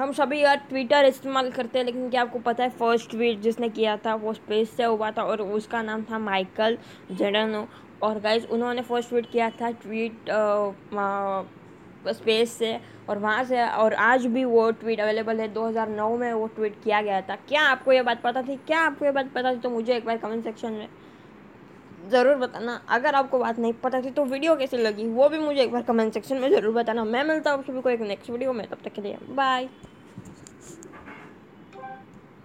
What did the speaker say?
हम सभी यार ट्विटर इस्तेमाल करते हैं, लेकिन क्या आपको पता है फ़र्स्ट ट्वीट जिसने किया था, वो स्पेस से हुआ था और उसका नाम था माइकल जेडनो और गाइज़ उन्होंने फ़र्स्ट ट्वीट किया था ट्वीट स्पेस से और वहाँ से, और आज भी वो ट्वीट अवेलेबल है। 2009 में वो ट्वीट किया गया था। क्या आपको ये बात पता थी? क्या आपको ये बात पता थी? तो मुझे एक बार कमेंट सेक्शन में ज़रूर बताना। अगर आपको बात नहीं पता थी तो वीडियो कैसी लगी, वो भी मुझे एक बार कमेंट सेक्शन में ज़रूर बताना। मैं मिलता हूँ सभी को एक नेक्स्ट वीडियो में, तब तक के लिए बाय